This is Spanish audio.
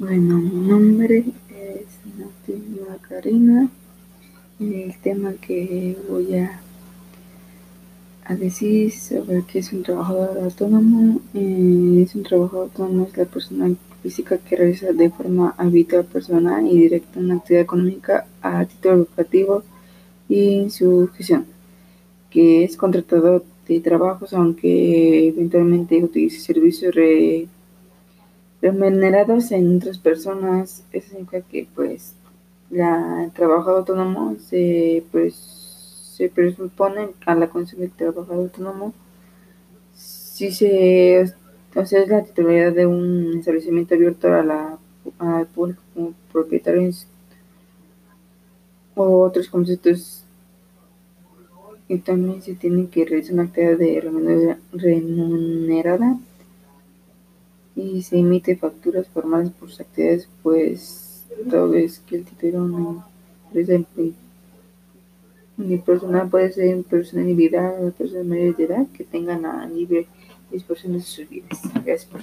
Bueno, mi nombre es Nati Macarena. El tema que voy a, a decir sobre qué es un trabajador autónomo. Eh, es un trabajador autónomo, es la persona física que realiza de forma habitual, personal y directa una actividad económica a título educativo y su gestión, que es contratador de trabajos, aunque eventualmente utilice servicios remunerados en otras personas. Eso significa que pues la, el trabajador autónomo se, pues, se presupone a la condición del trabajador autónomo si se o es la titularidad de un establecimiento abierto a la, al público como propietarios o otros conceptos y también se tiene que realizar una actividad de remunerada y se emite facturas formales por sus actividades, pues todo es que el titular no empresa personal puede ser persona individual o persona mayor de edad que tengan a libre disposición de sus vidas. Gracias por